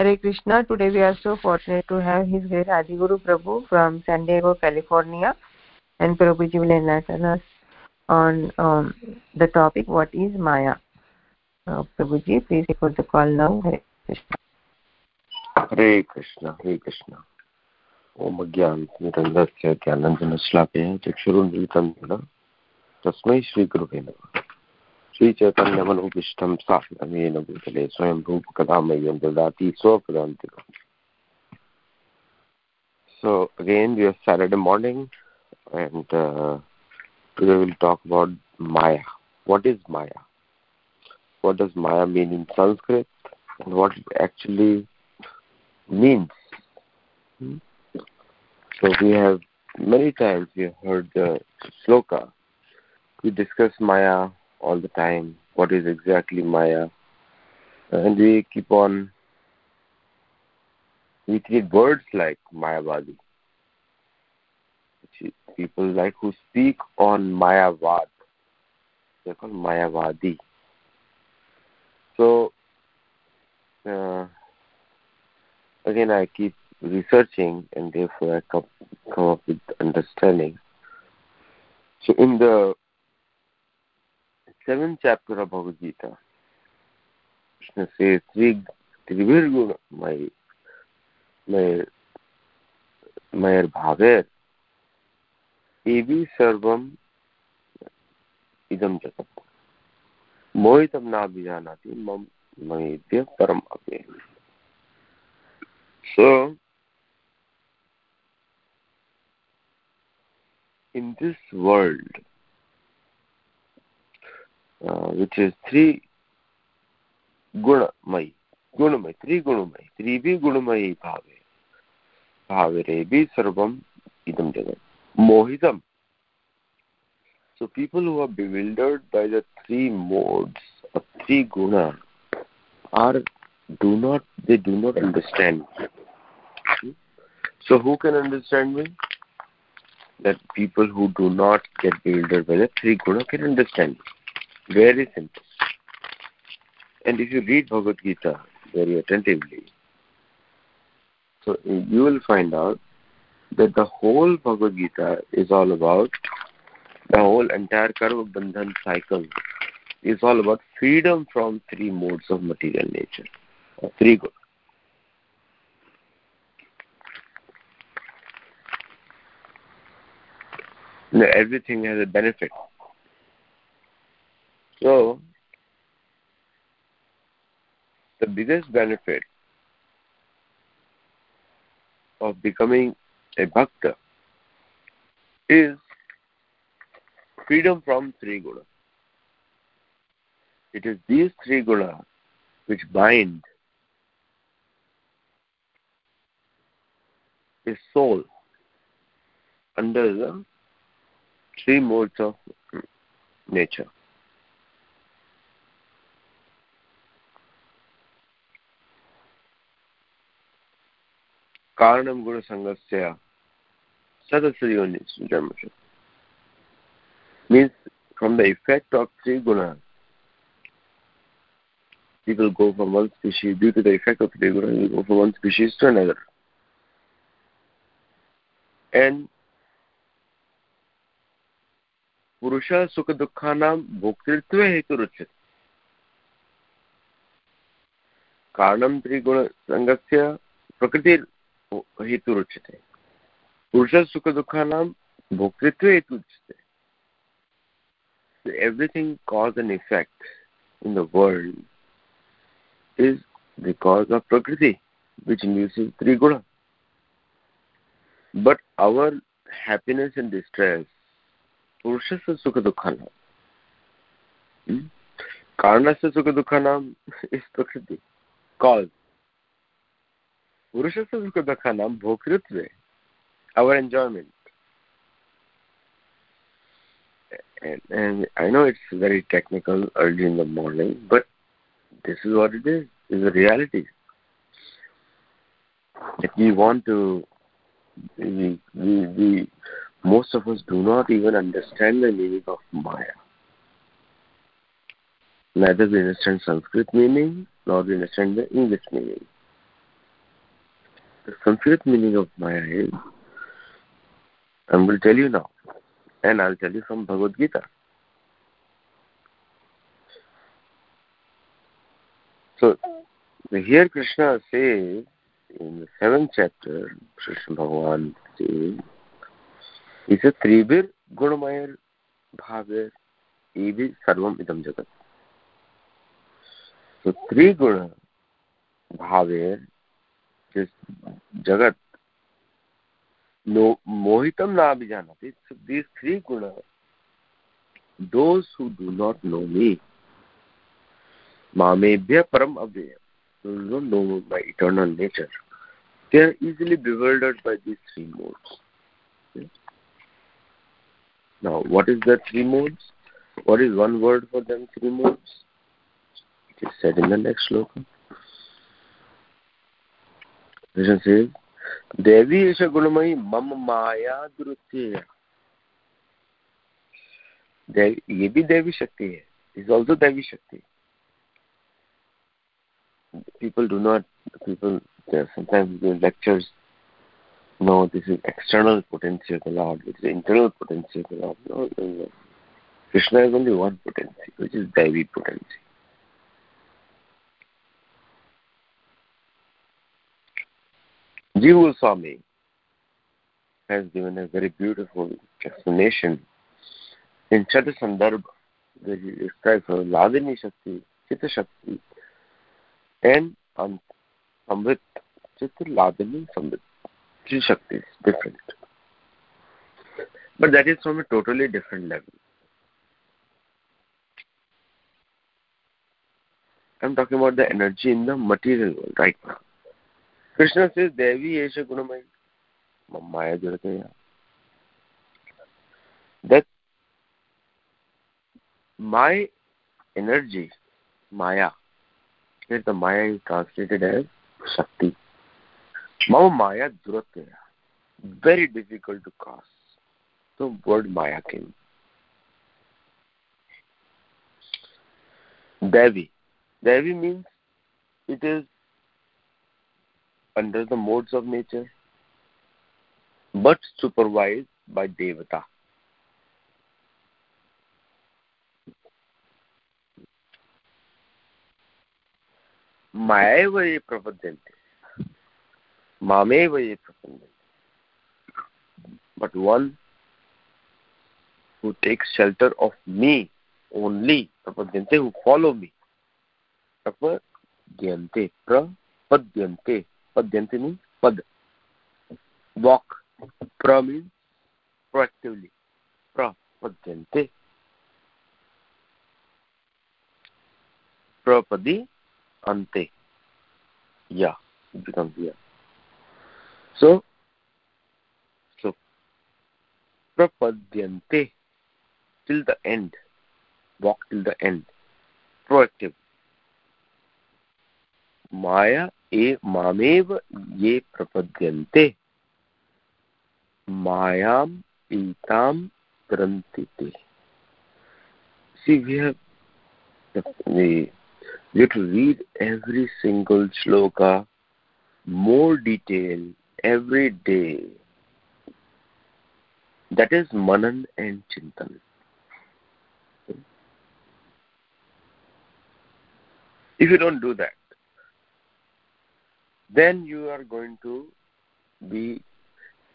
Hare Krishna. Today we are so fortunate to have His Grace Adiguru Prabhu from San Diego, California. And Prabhuji will enlighten us on um, the topic, what is Maya? Uh, Prabhuji, please take the call now. Hare Krishna. Hare Krishna, Hare Krishna. ॐ अज्ञानतिरन्दस्य ज्ञानञ्जनश्लापय चक्षुरुन्मिलितं तस्मै श्रीगुरुवे नमः श्रीचैतन्यमनुविष्टं स्थापितमेन भूतले स्वयं रूपकदा मह्यं ददाति स्वपदान्तिकम् So again, we are Saturday morning, and uh, today we'll talk about Maya. What is Maya? What does Maya mean in Sanskrit, and what it actually means? Hmm? So we have many times we have heard the sloka. We discuss Maya all the time. What is exactly Maya? And we keep on. We treat words like Mayavadi. People like who speak on Mayavad. They're called Mayavadi. So uh, again, I keep researching and therefore I come, come up with understanding. So in the seven chapter of Bhagavad Gita Krishna त्रि त्रिभिर्गुण मयि मय मयर्भावेत् एवि सर्वम् इदं जगत्। मोहितं नाभिजानाति मम मयिद्य परम् अपि। So, in this world, uh, which is three gunamai, gunamai, three gunamai, three bhi gunamai bhave, bhavere bhi sarvam idam jagat, mohitam. So people who are bewildered by the three modes of three guna are do not they do not understand. So who can understand me? That people who do not get bewildered by the three guna can understand. Very simple. And if you read Bhagavad Gita very attentively, so you will find out that the whole Bhagavad Gita is all about the whole entire Karma Bandhan cycle is all about freedom from three modes of material nature, three good. Everything has a benefit. So, the biggest benefit of becoming a bhakta is freedom from three guna. It is these three guna which bind a soul under the three modes of nature. कारणं गुणसङ्गस्य सदस्य means from the effect of three gunas, people go from one species due to the effect of three gunas, you go from one species to another. And पुरुष सुख दुःखानां भोक्तृत्वे हेतुरुच्यते कारणं त्रिगुणसङ्गस्य प्रकृतिर् हेतुरुच्यते पुरुषसुखदुःखानां भोक्तृत्वे हेतुरुच्यते everything cause and effect in the world is because of prakriti which news is triguna but our happiness and distress पुरुषस्य सुखदुःखानां कारणस्य सुखदुःखानां is prakriti calls Sukha dukhanam bhokritve, our enjoyment. and, and I know it's very technical early in the morning, but this is what it is. It's a reality. If we want to, we, we, we, most of us do not even understand the meaning of Maya. Neither we understand Sanskrit meaning, nor we understand the English meaning. The Sanskrit meaning of Maya is, going to tell you now, and I'll tell you from Bhagavad Gita. So, here Krishna says, in the seventh chapter, Krishna Bhagavan says, he says, Tribir Gunamayer Bhaver Evi Sarvam Idam Jagat. So, three guna Bhaver Jagat no na abhijanati. So these three guna, those who do not know me, mamebhya param abhyaya, who do not know my eternal nature, they are easily bewildered by these three modes. Now, what is the three modes? What is one word for them three modes? It is said in the next sloka. Krishna says, देवी एष गुणमयी मम माया दुरुत्य ये भी देवी शक्ति है is also devi शक्ति not people sometimes do lectures no this is external potency of the lord this is internal potency of the lord no, no, no. krishna is only one potency which is devi potency Jiva Swami has given a very beautiful explanation in Shat Sandarbha, he describes Hladini Shakti, Chitta Shakti, and Samvit, Chitta Hladini Samvit. Three Shaktis, different. But that is from a totally different level. I'm talking about the energy in the material world right now. Krishna से देवी ये गुणमय माया जल my energy, maya, फिर तो माया is translated है शक्ति। मम माया दुरत वेरी डिफ़िकल्ट टू क्रॉस तो वर्ड माया के देवी देवी means it is under the modes of nature, but supervised by Devata. माएव ये प्रपद्यन्ते मामेव ये प्रपद्यन्ते but one who takes shelter of me only prapadyante who follow me prapadyante prapadyante Padyanti means pad. Walk. Pra means proactively. Pra padyante. Prapadi ante. Yeah, it becomes yeah. So, so prapadyante till the end. Walk till the end. Proactive. माया ए मामेव ये प्रपद्यन्ते। मायाम इताम ग्रंथिते single shloka more detail every day that is manan and chintan if you don't do that then you are going to be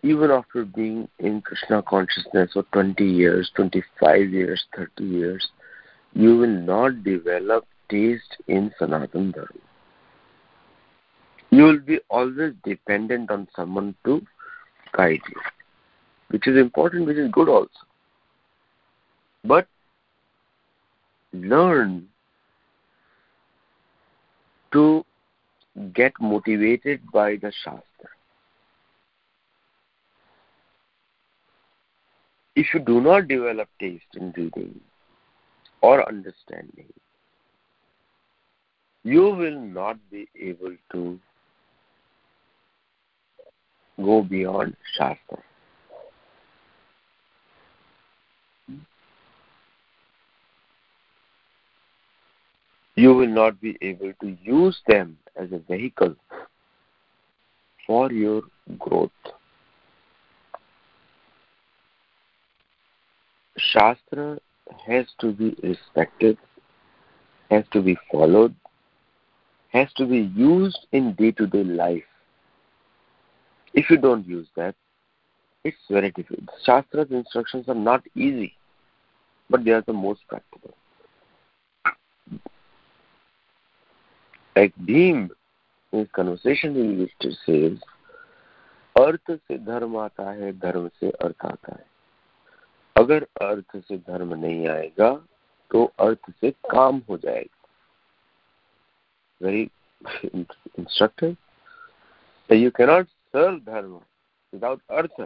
even after being in krishna consciousness for 20 years 25 years 30 years you will not develop taste in sanatan dharma. You will be always dependent on someone to guide you which is important which is good also. But learn to get motivated by the Shastra. If you do not develop taste in reading or understanding, you will not be able to go beyond Shastra. You will not be able to use them as a vehicle for your growth. Shastra has to be respected, has to be followed, has to be used in day to day life. If you don't use that, it's very difficult. Shastra's instructions are not easy, but they are the most practical. In his conversation in says, अर्थ से धर्म आता है धर्म से अर्थ आता है। अगर अर्थ से धर्म नहीं आएगा तो अर्थ से काम हो जाएगा। Very instructive you cannot serve dharma without artha.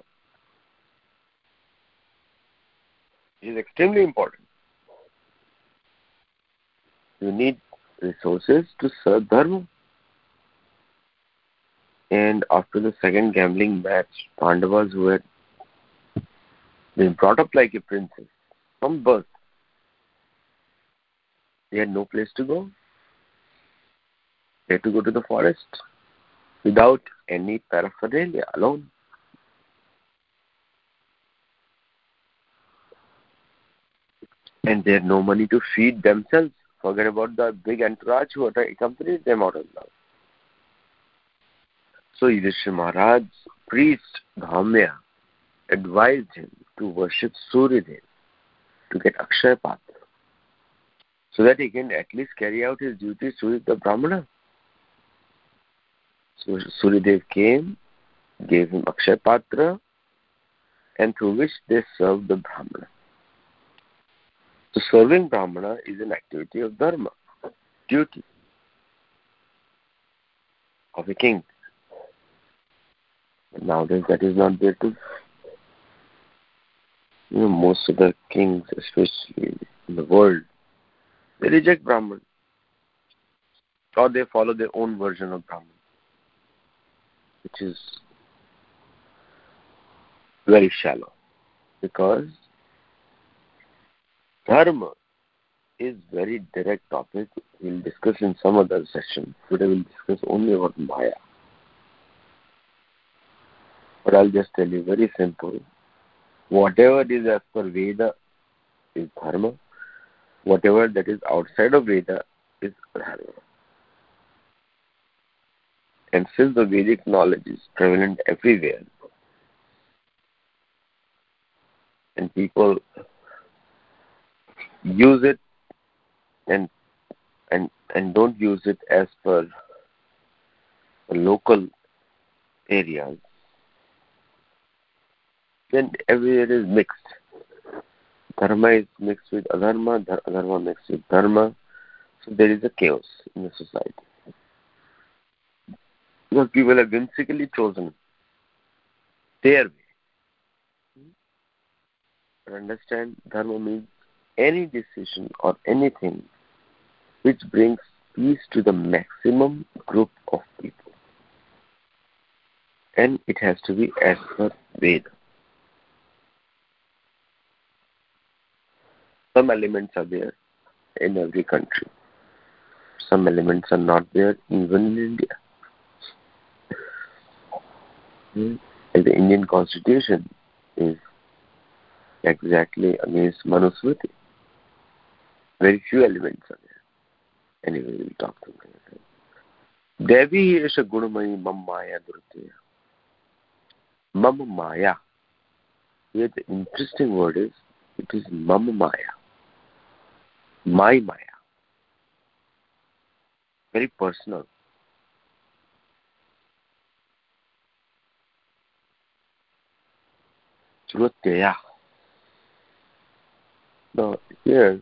Is extremely important you need resources to serve Dharma. And after the second gambling match, Pandavas who had been brought up like a princess from birth, they had no place to go. They had to go to the forest without any paraphernalia, alone. And they had no money to feed themselves. Forget about the big entourage who accompanied them out of love. So Yudhishthira Maharaj, priest Dhaumya, advised him to worship Suryadev to get Akshaya Patra so that he can at least carry out his duties to the Brahmana. So Suryadev came, gave him Akshaya Patra, and through which they served the Brahmana. So serving Brahmana is an activity of dharma, duty of a king. But nowadays that is not there too. You know, most of the kings, especially in the world, they reject Brahman. Or they follow their own version of Brahman, which is very shallow. Because dharma is very direct topic. We'll discuss in some other session. Today we'll discuss only about Maya. But I'll just tell you very simple. Whatever is as per Veda is dharma. Whatever that is outside of Veda is dharma. And since the Vedic knowledge is prevalent everywhere, and people use it and and and don't use it as per local areas then everywhere is mixed. Dharma is mixed with adharma, adharma mixed with dharma. So there is a chaos in the society. Because people have whimsically chosen their way. But understand, dharma means any decision or anything which brings peace to the maximum group of people. And it has to be as per Veda. Some elements are there in every country. Some elements are not there even in India. Hmm? The Indian constitution is exactly against Manusmriti. Very few elements are there. Anyway, we'll talk them. Devi Esha Gunamayi Mam Maya Durteya. Mam Maya. Here the interesting word is, it is Mam Maya. My Maya. Very personal. Now, here,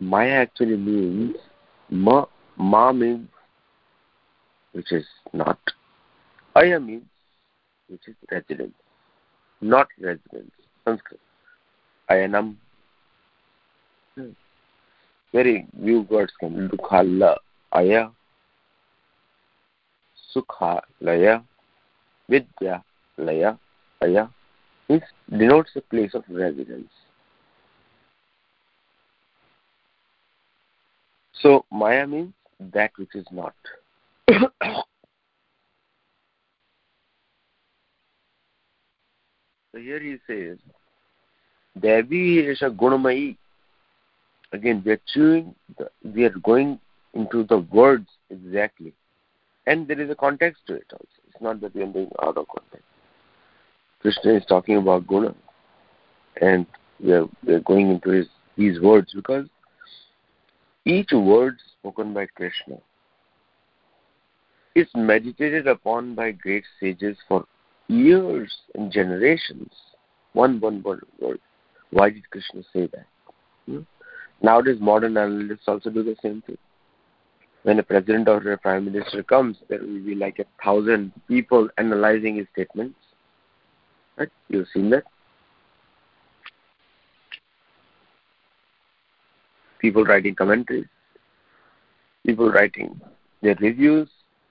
Maya actually means Ma, ma means which is not. Aya means which is residence, not residence. Sanskrit. Ayanam. Hmm. Very few words come. Dukhala aya. Sukha laya vidya laya aya. Means denotes the place of residence So Maya means that which is not. so here he says, Devi is a gunamayi. Again, we are chewing, the, we are going into the words exactly. And there is a context to it also. It's not that we are doing out of context. Krishna is talking about guna. And we are, we are going into his, these words because each word spoken by Krishna is meditated upon by great sages for years and generations. One, one, one word. Why did Krishna say that? Hmm? Nowadays, modern analysts also do the same thing. When a president or a prime minister comes, there will be like a thousand people analyzing his statements. Right? You've seen that? People writing commentaries, people writing their reviews,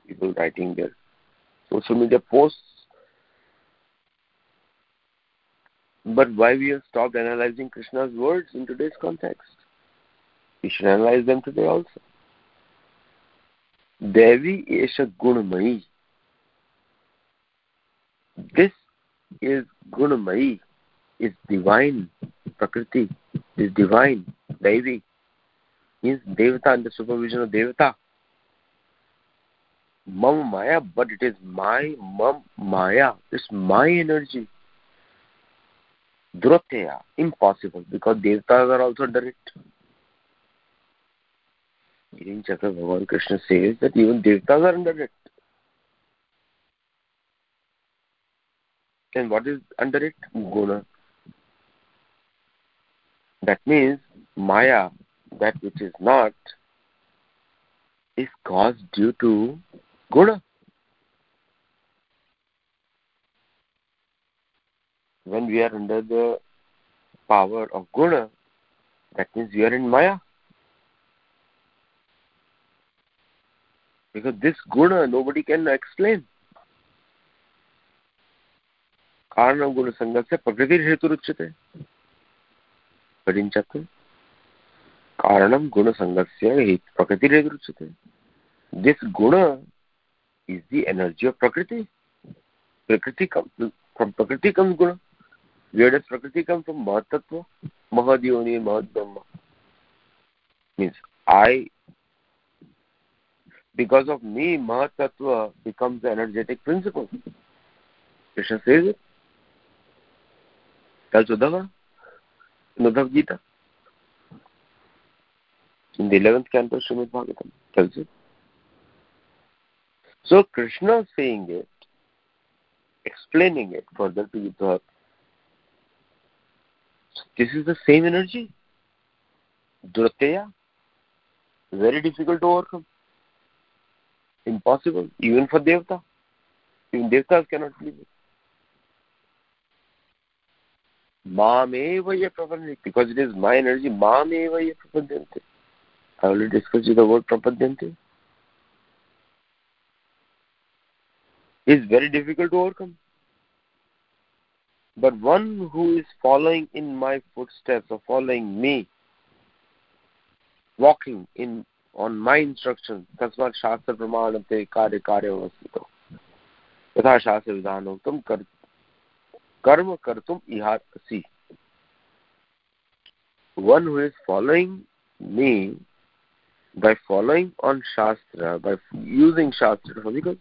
people writing their social media posts. But why we have stopped analyzing Krishna's words in today's context? We should analyze them today also. Devi Esha Gunamayi. This is Gunamayi, is divine, Prakriti, is divine, Devi, means Devata the supervision of Devata. Mam Maya, but it is my Mam Maya. It's my energy. Duratya, impossible, because Devatas are also under it. Girin Chakra Bhagavan Krishna says that even Devatas are under it. And what is under it? Guna. That means Maya, that which is not, is caused due to Guna. When we are under the power of Guna, that means we are in Maya. Because this Guna nobody can explain. कारणं गुणसङ्गस्य कारण गुण संघर्ष प्रकृति निर्दृश्यते this guna is the energy of prakriti. Prakriti come from गुण। वेड is प्रकृति come from महत्व महदियोनी महद ब्रह्म means I because of me mahatattva becomes the energetic principle krishna says it In the 11th canto, Srimad Bhagavatam tells it. So Krishna is saying it, explaining it further to Uddhav. This is the same energy. Duratya. Very difficult to overcome. Impossible, even for Devta. Even Devtas cannot believe it. Mameva prapadyante. Because it is my energy, Mameva prapadyante. I already discussed the word prapadyante. is very difficult to overcome. But one who is following in my footsteps or following me, walking in on my instructions, तस्मात् शास्त्र प्रमाणते कार्य कार्यवस्थितो यथा शास्त्र विधानोक्तं कर्म कर्तुम इहासी one who is following me by following on shastra by using shastra because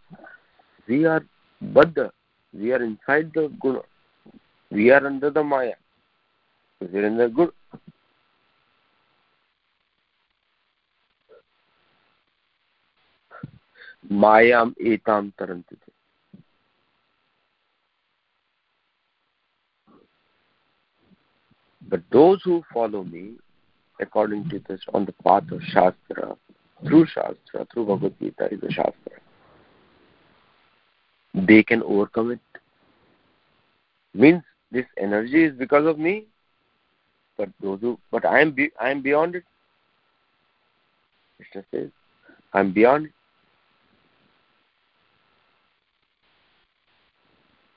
we are Baddha. We are inside the Guna. We are under the Maya. We are in the good. Mayam etam taranti. But those who follow me, according to this, on the path of Shastra, through Shastra, through Bhagavad Gita is a Shastra, they can overcome it. Means this energy is because of me, but those who, but I am be, I am beyond it. Krishna says, I am beyond it.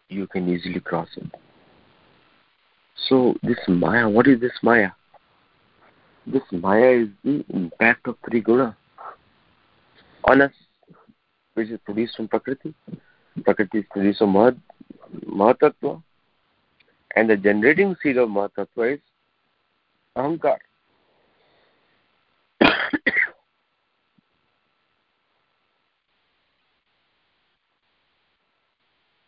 You can easily cross it. So this Maya, what is this Maya? This Maya is the impact of three guna on us, which is produced from Prakriti, Prakriti is produced Mahat, Mahatattva, And the generating seed of Mahatattva is Ahankar.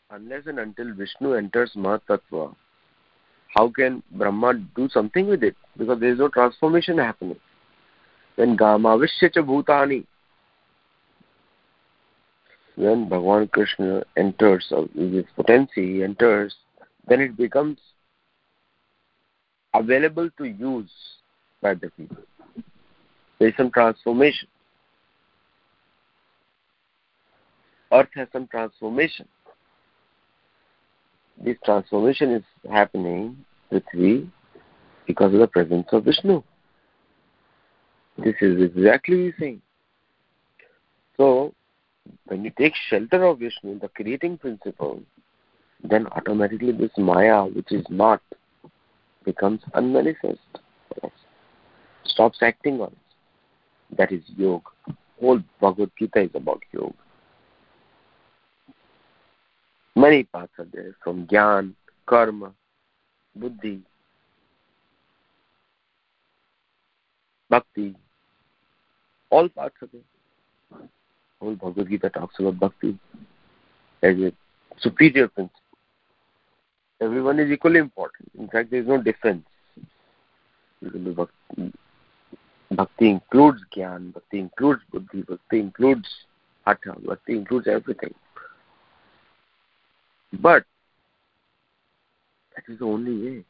Unless and until Vishnu enters Mahatattva, how can Brahma do something with it? Because there is no transformation happening. When Gamavishya Bhutani, when Bhagavan Krishna enters, or his potency enters, then it becomes available to use by the people. There is some transformation. Earth has some transformation. This transformation is happening, Prithvi, because of the presence of Vishnu. This is exactly the same. So, when you take shelter of Vishnu, the creating principle, then automatically this Maya, which is not, becomes unmanifest. Stops acting on it. That is yoga. Whole Bhagavad Gita is about yoga. Many parts are there, from Gyan, Karma, Buddhi, Bhakti. All paths are there. Whole Bhagavad Gita talks about Bhakti as a superior principle. Everyone is equally important. In fact, there is no difference. Bhakti includes Gyan, Bhakti includes Buddhi, Bhakti includes Hatha, Bhakti includes everything. But that is the only way.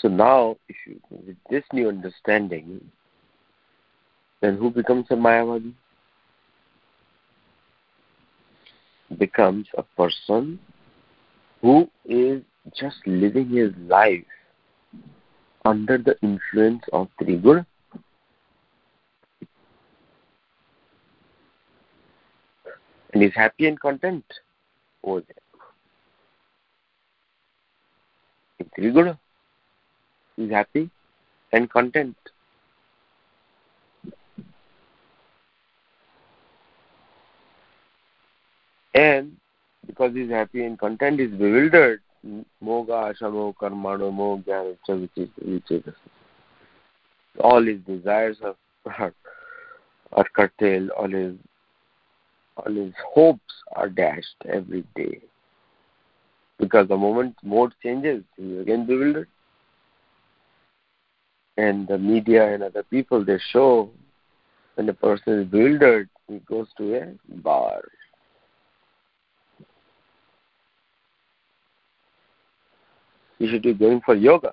So now, if you with this new understanding, then who becomes a Mayavadi? Becomes a person who is just living his life under the influence of Triguna and is happy and content over there. In Triguna, he is happy and content. And because he is happy and content, he is bewildered. Moga, Ashamo, Karmano, Mo, which is, which is all his desires are, are curtailed, all his all his hopes are dashed every day. Because the moment mode changes, he is again bewildered. And the media and other people, they show when the person is bewildered, he goes to a bar. He should be going for yoga.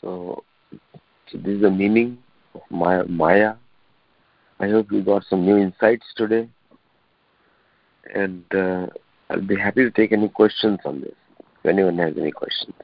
So, so this is the meaning of Maya. I hope you got some new insights today. And uh, I'll be happy to take any questions on this, if anyone has any questions.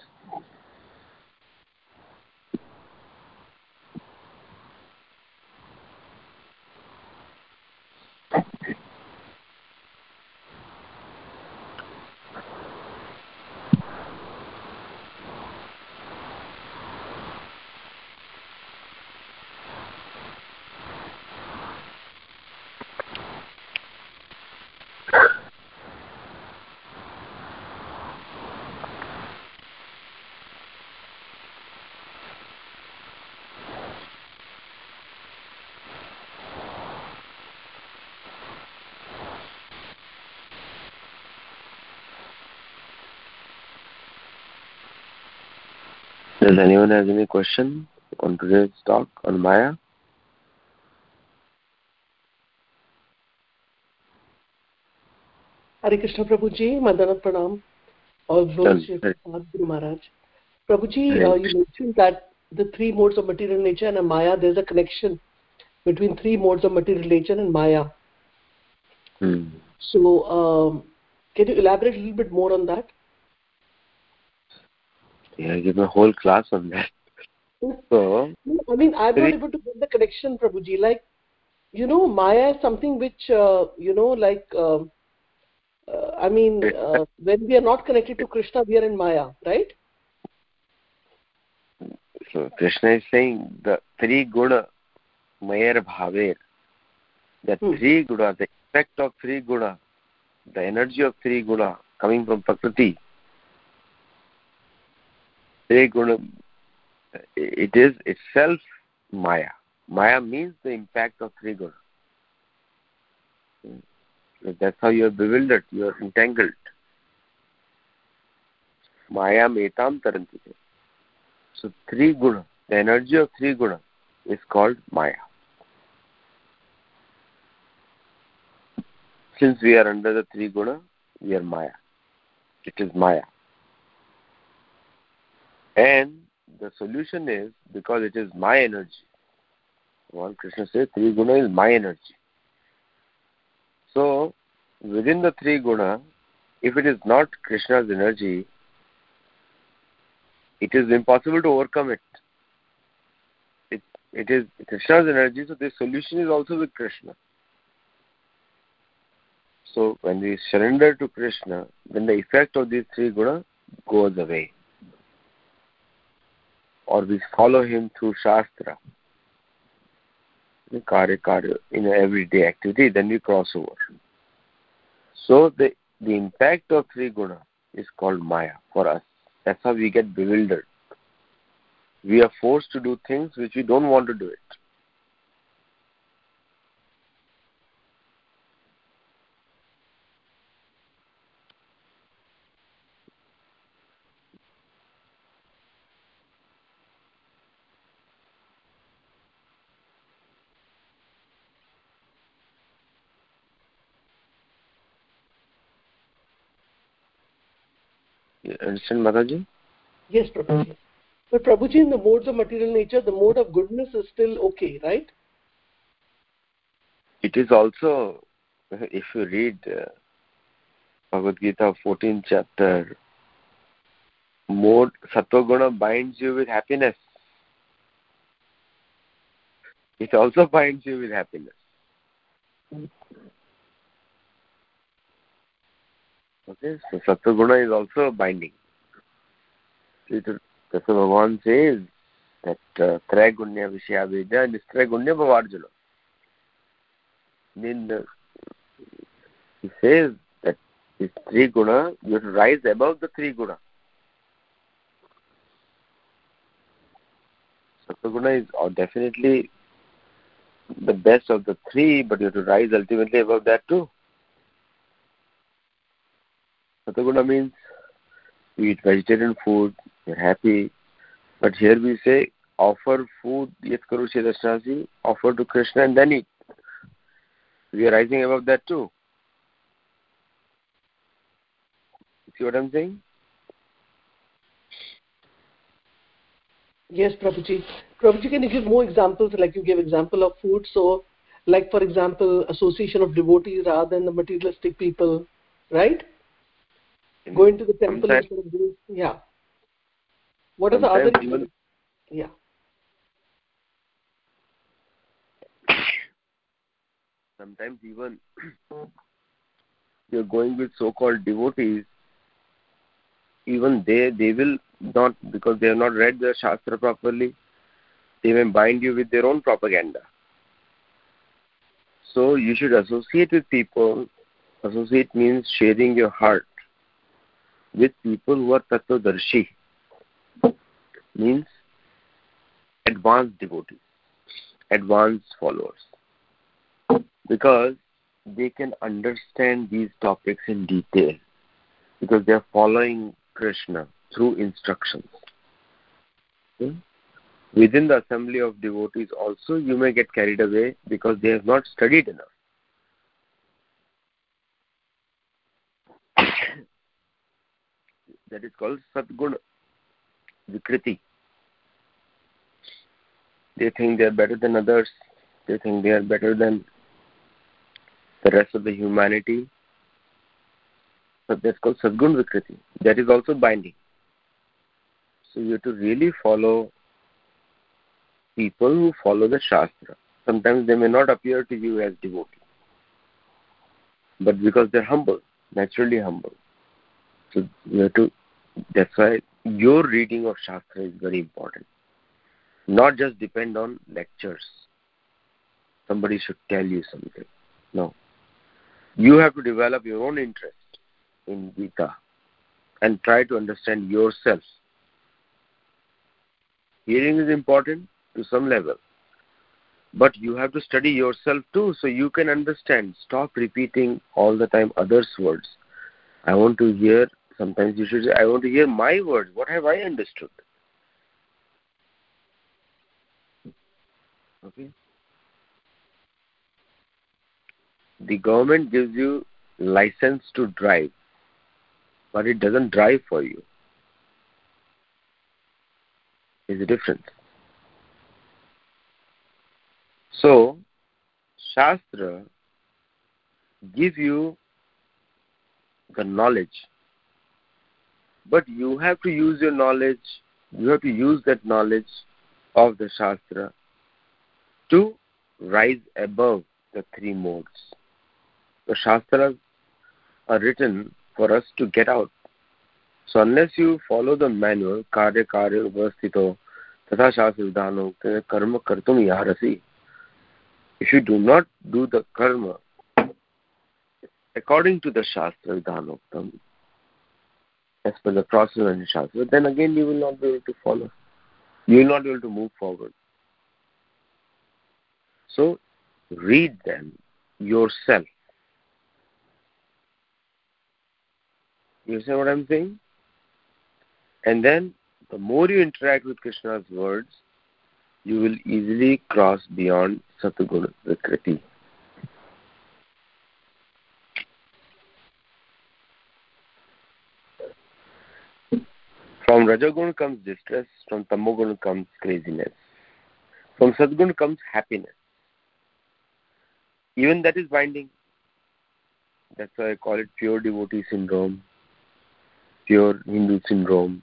Does anyone have any question on today's talk on Maya? Hare Krishna Prabhuji, Madana Pranam. All glories to Guru Maharaj. Prabhuji, uh, you mentioned that the three modes of material nature and Maya, there's a connection between three modes of material nature and Maya. Hmm. So, um, can you elaborate a little bit more on that? Yeah, I give a whole class on that. So, I mean, I'm not able to get the connection, Prabhuji. Like, you know, Maya is something which, uh, you know, like, uh, uh, I mean, uh, when we are not connected to Krishna, we are in Maya, right? So Krishna is saying the three guna, mayer bhaver, the hmm. three guna, the effect of three guna, the energy of three guna coming from Prakriti, three guna, it is itself Maya. Maya means the impact of three guna. That's how you are bewildered, you are entangled. Maya metam taranti. So three guna, the energy of three guna is called Maya. Since we are under the three guna, we are Maya. It is Maya. And the solution is because it is my energy. One Krishna says three guna is my energy. So within the three guna, if it is not Krishna's energy, it is impossible to overcome it. It it is Krishna's energy, so the solution is also with Krishna. So when we surrender to Krishna, then the effect of these three guna goes away. Or we follow him through Shastra, in karya, karya, in everyday activity, then we cross over. So the, the impact of three guna is called Maya for us. That's how we get bewildered. We are forced to do things which we don't want to do it. Understand, Mataji? Yes, Prabhuji. But Prabhuji, in the modes of material nature, the mode of goodness is still okay, right? It is also, if you read uh, Bhagavad Gita 14th chapter, mode Sattva binds you with happiness. It also binds you with happiness. Okay, so Sattva is also binding. Krishna Bhagavan says that uh, Traigunya Vishyavedya and Traigunya Bhavarjuna. Then uh, he says that this three guna, you have to rise above the three guna. Sattva is uh, definitely the best of the three, but you have to rise ultimately above that too. Sataguna means we eat vegetarian food, we're happy. But here we say offer food, yet Karushi Dashnasi, offer to Krishna and then eat. We are rising above that too. See what I'm saying? Yes, Prabhuji. Prabhuji, can you give more examples? Like you gave example of food. So, like for example, association of devotees rather than the materialistic people, right? Going to the temple instead of doing yeah. What are the other even, yeah. Sometimes even you're going with so called devotees even they they will not because they have not read the shastra properly they may bind you with their own propaganda. So you should associate with people. Associate means sharing your heart with people who are Tattvadarshi, means advanced devotees, advanced followers, because they can understand these topics in detail, because they are following Krishna through instructions. Okay? Within the assembly of devotees also you may get carried away because they have not studied enough. That is called Satguna Vikriti. They think they are better than others. They think they are better than the rest of the humanity. So that's called Sadgun Vikriti. That is also binding. So you have to really follow people who follow the Shastra. Sometimes they may not appear to you as devotees. But because they're humble, naturally humble. So you have to that's why your reading of Shastra is very important. not just depend on lectures. Somebody should tell you something. No. You have to develop your own interest in Gita and try to understand yourself. Hearing is important to some level, but you have to study yourself too so you can understand. Stop repeating all the time others' words. I want to hear, sometimes you should say, I want to hear my words. What have I understood? Okay. The government gives you license to drive, but it doesn't drive for you. Is a difference. So, Shastra give you the knowledge, but you have to use your knowledge, you have to use that knowledge of the Shastra to rise above the three modes. The Shastras are written for us to get out. So unless you follow the manual, karya karya upasthito, tatha shastra vidhano, karma kartum yarasi, if you do not do the karma according to the shastra vidhanoktam, as per the process the shastra, then again you will not be able to follow. You will not be able to move forward. So read them yourself. You see what I'm saying? And then the more you interact with Krishna's words, you will easily cross beyond Satuguna Vikriti. From Rajagun comes distress, from Tamogun comes craziness. From Sadgun comes happiness. Even that is binding. That's why I call it pure devotee syndrome, pure Hindu syndrome.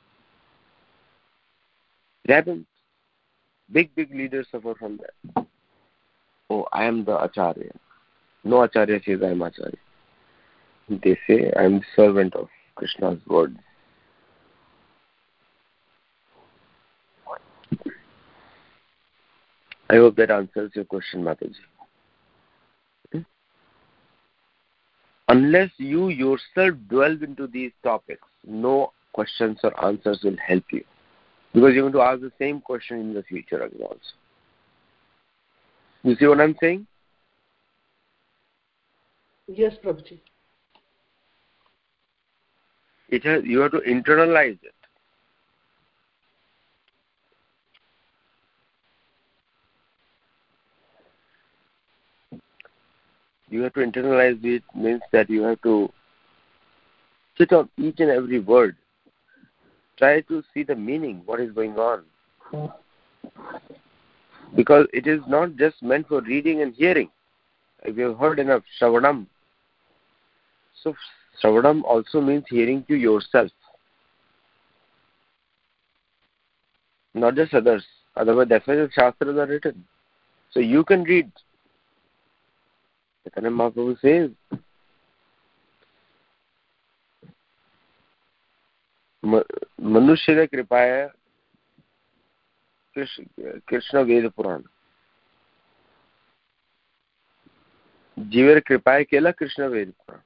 It happens. Big, big leaders suffer from that. Oh, I am the Acharya. No Acharya says I am Acharya. They say I am servant of Krishna's words. I hope that answers your question, Mataji. Hmm? Unless you yourself delve into these topics, no questions or answers will help you. Because you're going to ask the same question in the future again also. You see what I'm saying? Yes, Prabhuji. It has, you have to internalize it. You have to internalize it means that you have to sit on each and every word. Try to see the meaning what is going on. Because it is not just meant for reading and hearing. If you have heard enough shravanam. So shravanam also means hearing to yourself. Not just others. Otherwise that's why the shastras are written. So you can read Chaitanya Mahaprabhu says, मनुष्य कृपाया कृष्ण वेद पुराण जीवर कृपाय केला Krishna Veda Purana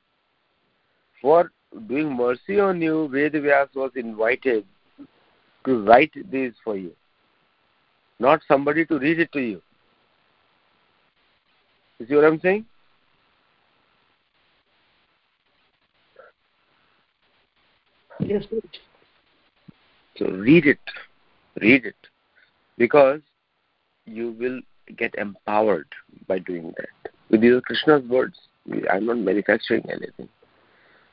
for doing mercy on you ved vyas was invited to write this for you not somebody to read it to you you see what i'm saying Yes, So read it, read it, because you will get empowered by doing that. With these Krishna's words. I'm not manufacturing anything.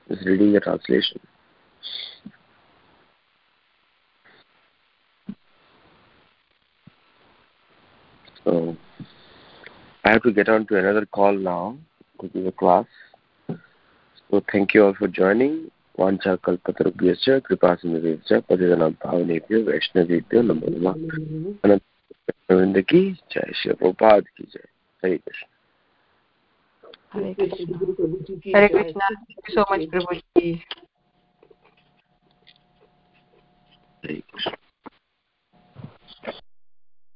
Just reading the translation. So I have to get on to another call now to do the class. So thank you all for joining. वाञ्छाकल्पतृभ्यश्च कृपासिन्धुभ्यः च पतितनां भावनेभ्यो वैष्णवेभ्यो नमो नमः। अनन्तरविन्द की जय शिवपाद की जय। Hare Krishna. Hare Krishna. Hare Krishna. So much Prabhu ji Hare Krishna.